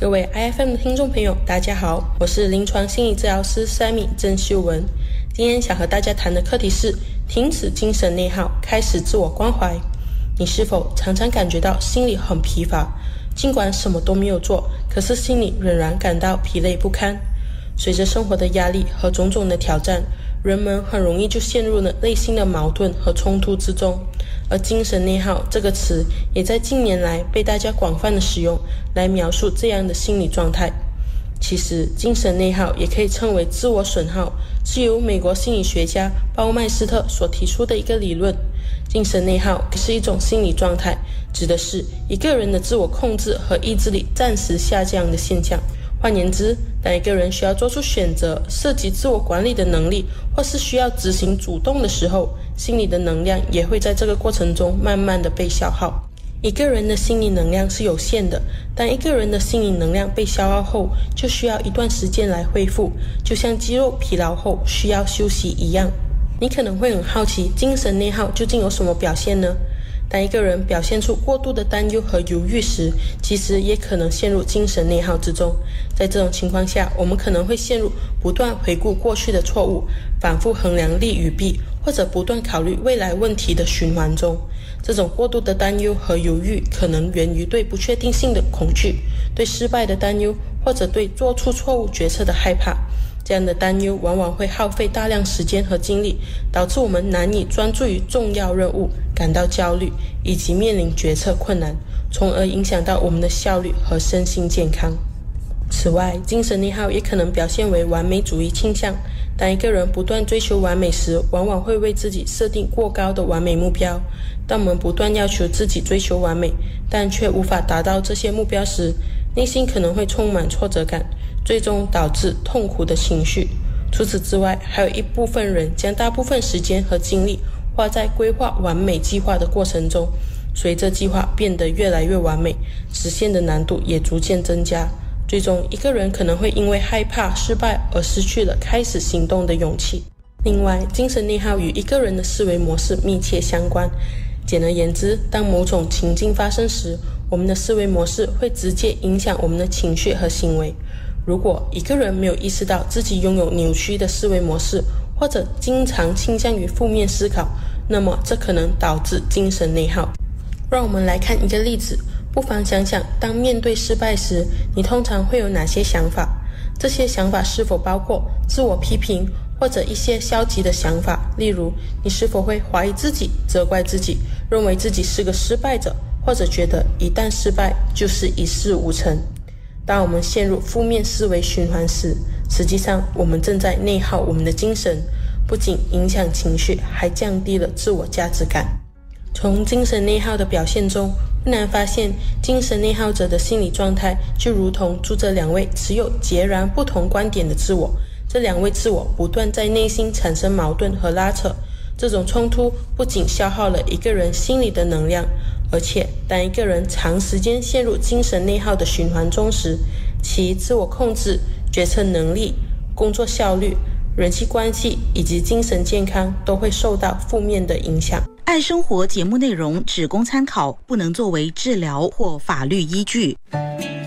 各位 iFM 的听众朋友，大家好，我是临床心理治疗师 Sammy 郑秀文。今天想和大家谈的课题是：停止精神内耗，开始自我关怀。你是否常常感觉到心里很疲乏？尽管什么都没有做，可是心里仍然感到疲累不堪。随着生活的压力和种种的挑战，人们很容易就陷入了内心的矛盾和冲突之中。而精神内耗这个词也在近年来被大家广泛的使用来描述这样的心理状态。其实，精神内耗也可以称为自我损耗，是由美国心理学家鲍麦斯特所提出的一个理论。精神内耗是一种心理状态，指的是一个人的自我控制和意志力暂时下降的现象。换言之，当一个人需要做出选择、涉及自我管理的能力，或是需要执行主动的时候，心理的能量也会在这个过程中慢慢的被消耗。一个人的心理能量是有限的，当一个人的心理能量被消耗后，就需要一段时间来恢复，就像肌肉疲劳后需要休息一样。你可能会很好奇，精神内耗究竟有什么表现呢？当一个人表现出过度的担忧和犹豫时，其实也可能陷入精神内耗之中。在这种情况下，我们可能会陷入不断回顾过去的错误、反复衡量利与弊，或者不断考虑未来问题的循环中。这种过度的担忧和犹豫，可能源于对不确定性的恐惧、对失败的担忧，或者对做出错误决策的害怕。这样的担忧往往会耗费大量时间和精力，导致我们难以专注于重要任务，感到焦虑，以及面临决策困难，从而影响到我们的效率和身心健康。此外，精神内耗也可能表现为完美主义倾向。当一个人不断追求完美时，往往会为自己设定过高的完美目标。当我们不断要求自己追求完美，但却无法达到这些目标时，内心可能会充满挫折感。最终导致痛苦的情绪。除此之外，还有一部分人将大部分时间和精力花在规划完美计划的过程中。随着计划变得越来越完美，实现的难度也逐渐增加。最终，一个人可能会因为害怕失败而失去了开始行动的勇气。另外，精神内耗与一个人的思维模式密切相关。简而言之，当某种情境发生时，我们的思维模式会直接影响我们的情绪和行为。如果一个人没有意识到自己拥有扭曲的思维模式，或者经常倾向于负面思考，那么这可能导致精神内耗。让我们来看一个例子，不妨想想，当面对失败时，你通常会有哪些想法？这些想法是否包括自我批评，或者一些消极的想法？例如，你是否会怀疑自己、责怪自己，认为自己是个失败者，或者觉得一旦失败就是一事无成？当我们陷入负面思维循环时，实际上我们正在内耗我们的精神，不仅影响情绪，还降低了自我价值感。从精神内耗的表现中，不难发现，精神内耗者的心理状态就如同住着两位持有截然不同观点的自我，这两位自我不断在内心产生矛盾和拉扯。这种冲突不仅消耗了一个人心理的能量，而且当一个人长时间陷入精神内耗的循环中时，其自我控制、决策能力、工作效率、人际关系以及精神健康都会受到负面的影响。爱生活节目内容只供参考，不能作为治疗或法律依据。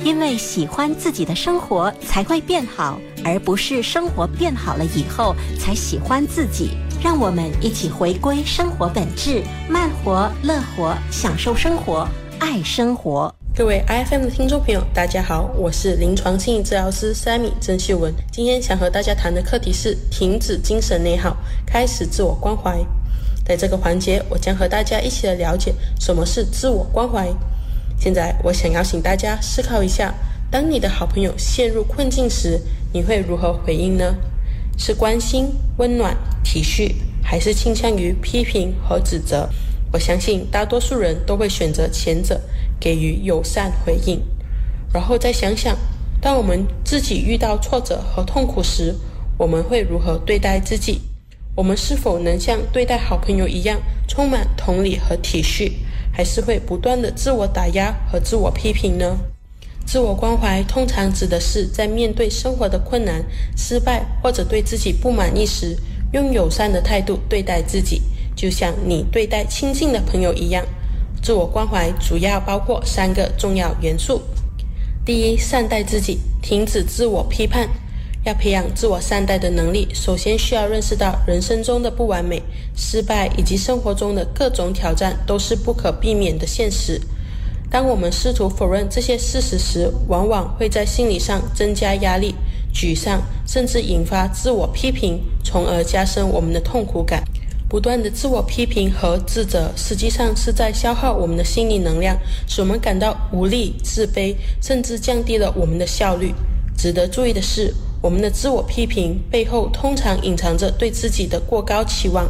因为喜欢自己的生活才会变好，而不是生活变好了以后才喜欢自己。让我们一起回归生活本质，慢活、乐活，享受生活，爱生活。各位 iFM 的听众朋友，大家好，我是临床心理治疗师 Sammy 郑秀文。今天想和大家谈的课题是停止精神内耗，开始自我关怀。在这个环节，我将和大家一起来了解什么是自我关怀。现在，我想邀请大家思考一下：当你的好朋友陷入困境时，你会如何回应呢？是关心、温暖、体恤，还是倾向于批评和指责？我相信大多数人都会选择前者，给予友善回应。然后再想想，当我们自己遇到挫折和痛苦时，我们会如何对待自己？我们是否能像对待好朋友一样，充满同理和体恤，还是会不断的自我打压和自我批评呢？自我关怀通常指的是在面对生活的困难、失败或者对自己不满意时，用友善的态度对待自己，就像你对待亲近的朋友一样。自我关怀主要包括三个重要元素：第一，善待自己，停止自我批判。要培养自我善待的能力，首先需要认识到人生中的不完美、失败以及生活中的各种挑战都是不可避免的现实。当我们试图否认这些事实时，往往会在心理上增加压力、沮丧，甚至引发自我批评，从而加深我们的痛苦感。不断的自我批评和自责，实际上是在消耗我们的心理能量，使我们感到无力、自卑，甚至降低了我们的效率。值得注意的是。我们的自我批评背后通常隐藏着对自己的过高期望。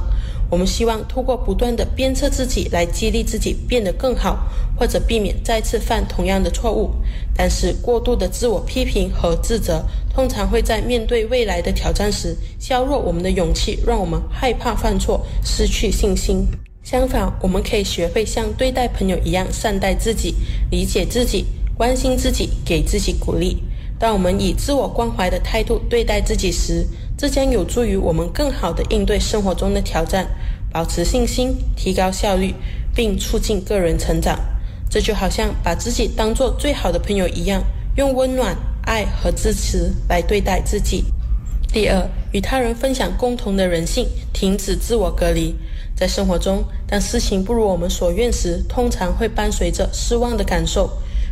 我们希望通过不断的鞭策自己来激励自己变得更好，或者避免再次犯同样的错误。但是，过度的自我批评和自责通常会在面对未来的挑战时削弱我们的勇气，让我们害怕犯错，失去信心。相反，我们可以学会像对待朋友一样善待自己，理解自己，关心自己，给自己鼓励。当我们以自我关怀的态度对待自己时，这将有助于我们更好地应对生活中的挑战，保持信心，提高效率，并促进个人成长。这就好像把自己当做最好的朋友一样，用温暖、爱和支持来对待自己。第二，与他人分享共同的人性，停止自我隔离。在生活中，当事情不如我们所愿时，通常会伴随着失望的感受。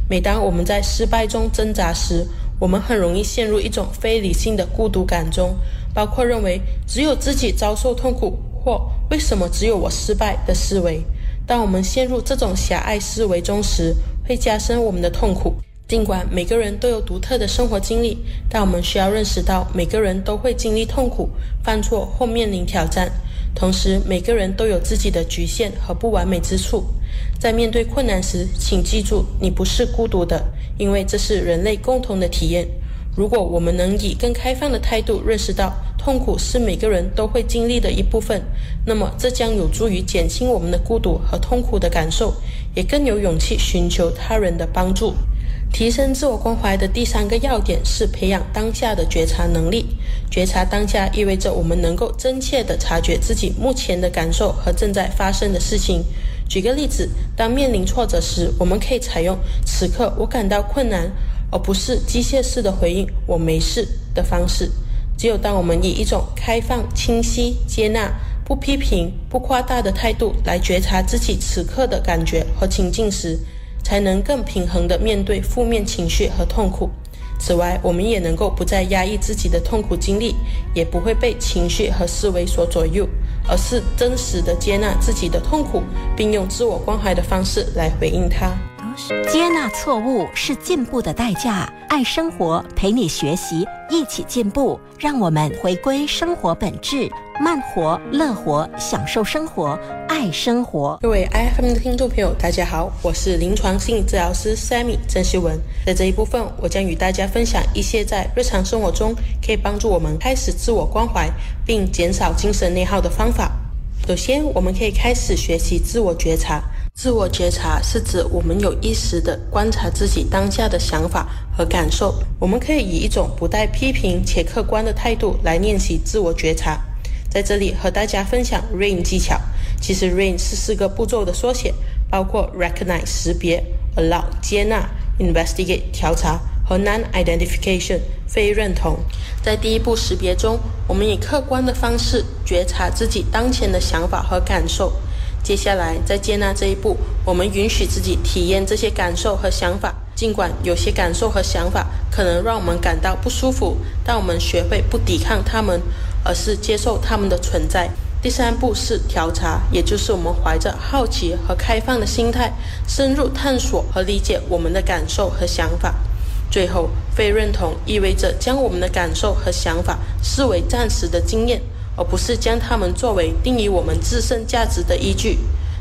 每当我们在失败中挣扎时，我们很容易陷入一种非理性的孤独感中，包括认为只有自己遭受痛苦，或为什么只有我失败的思维。当我们陷入这种狭隘思维中时，会加深我们的痛苦。尽管每个人都有独特的生活经历，但我们需要认识到，每个人都会经历痛苦、犯错或面临挑战。同时，每个人都有自己的局限和不完美之处。在面对困难时，请记住，你不是孤独的。因为这是人类共同的体验。如果我们能以更开放的态度认识到痛苦是每个人都会经历的一部分，那么这将有助于减轻我们的孤独和痛苦的感受，也更有勇气寻求他人的帮助。提升自我关怀的第三个要点是培养当下的觉察能力。觉察当下意味着我们能够真切地察觉自己目前的感受和正在发生的事情。举个例子，当面临挫折时，我们可以采用“此刻我感到困难”，而不是机械式的回应“我没事”的方式。只有当我们以一种开放、清晰、接纳、不批评、不夸大的态度来觉察自己此刻的感觉和情境时，才能更平衡地面对负面情绪和痛苦。此外，我们也能够不再压抑自己的痛苦经历，也不会被情绪和思维所左右。而是真实的接纳自己的痛苦，并用自我关怀的方式来回应它。接纳错误是进步的代价。爱生活，陪你学习，一起进步。让我们回归生活本质，慢活、乐活，享受生活，爱生活。各位 iFM 的听众朋友，大家好，我是临床心理治疗师 Sammy 郑希文。在这一部分，我将与大家分享一些在日常生活中可以帮助我们开始自我关怀，并减少精神内耗的方法。首先，我们可以开始学习自我觉察。自我觉察是指我们有意识地观察自己当下的想法和感受。我们可以以一种不带批评且客观的态度来练习自我觉察。在这里和大家分享 RAIN 技巧。其实 RAIN 是四个步骤的缩写，包括 Recognize 识别、Allow 接纳、Investigate 调查和 Non-Identification 非认同。在第一步识别中，我们以客观的方式觉察自己当前的想法和感受。接下来，在接纳这一步，我们允许自己体验这些感受和想法。尽管有些感受和想法可能让我们感到不舒服，但我们学会不抵抗他们，而是接受他们的存在。第三步是调查，也就是我们怀着好奇和开放的心态，深入探索和理解我们的感受和想法。最后，非认同意味着将我们的感受和想法视为暂时的经验。而不是将它们作为定义我们自身价值的依据，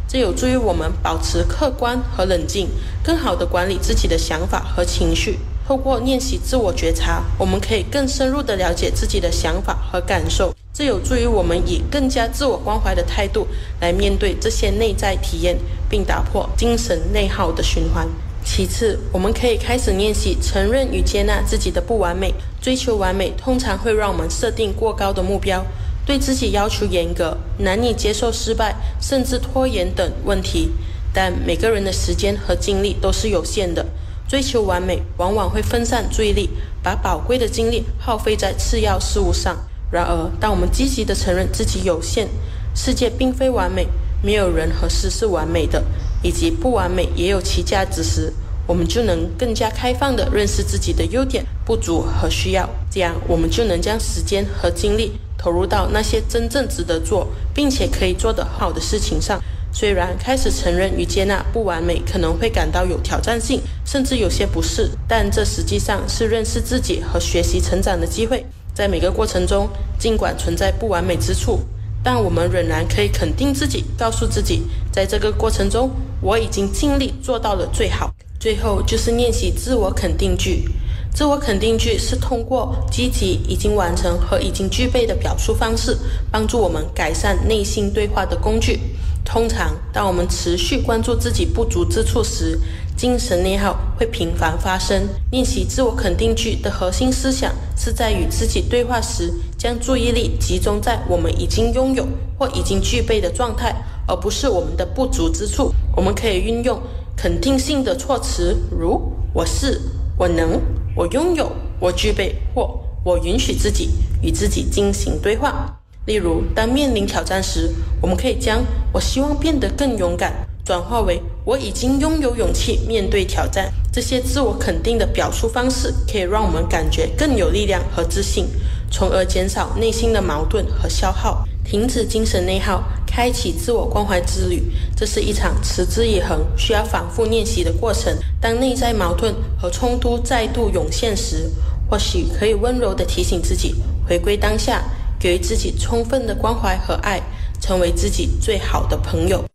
这有助于我们保持客观和冷静，更好地管理自己的想法和情绪。透过练习自我觉察，我们可以更深入地了解自己的想法和感受，这有助于我们以更加自我关怀的态度来面对这些内在体验，并打破精神内耗的循环。其次，我们可以开始练习承认与接纳自己的不完美。追求完美通常会让我们设定过高的目标。对自己要求严格，难以接受失败，甚至拖延等问题。但每个人的时间和精力都是有限的。追求完美往往会分散注意力，把宝贵的精力耗费在次要事物上。然而，当我们积极地承认自己有限，世界并非完美，没有人和事是完美的，以及不完美也有其价值时，我们就能更加开放地认识自己的优点、不足和需要。这样，我们就能将时间和精力投入到那些真正值得做并且可以做得好的事情上。虽然开始承认与接纳不完美可能会感到有挑战性，甚至有些不适，但这实际上是认识自己和学习成长的机会。在每个过程中，尽管存在不完美之处，但我们仍然可以肯定自己，告诉自己，在这个过程中，我已经尽力做到了最好。最后就是练习自我肯定句。自我肯定句是通过积极已经完成和已经具备的表述方式，帮助我们改善内心对话的工具。通常，当我们持续关注自己不足之处时，精神内耗会频繁发生。练习自我肯定句的核心思想是在与自己对话时，将注意力集中在我们已经拥有或已经具备的状态，而不是我们的不足之处。我们可以运用肯定性的措辞，如“我是”“我能”“我拥有”“我具备”或“我允许自己”与自己进行对话。例如，当面临挑战时，我们可以将“我希望变得更勇敢”转化为“我已经拥有勇气面对挑战”。这些自我肯定的表述方式可以让我们感觉更有力量和自信，从而减少内心的矛盾和消耗，停止精神内耗，开启自我关怀之旅。这是一场持之以恒、需要反复练习的过程。当内在矛盾和冲突再度涌现时，或许可以温柔地提醒自己，回归当下。给予自己充分的关怀和爱，成为自己最好的朋友。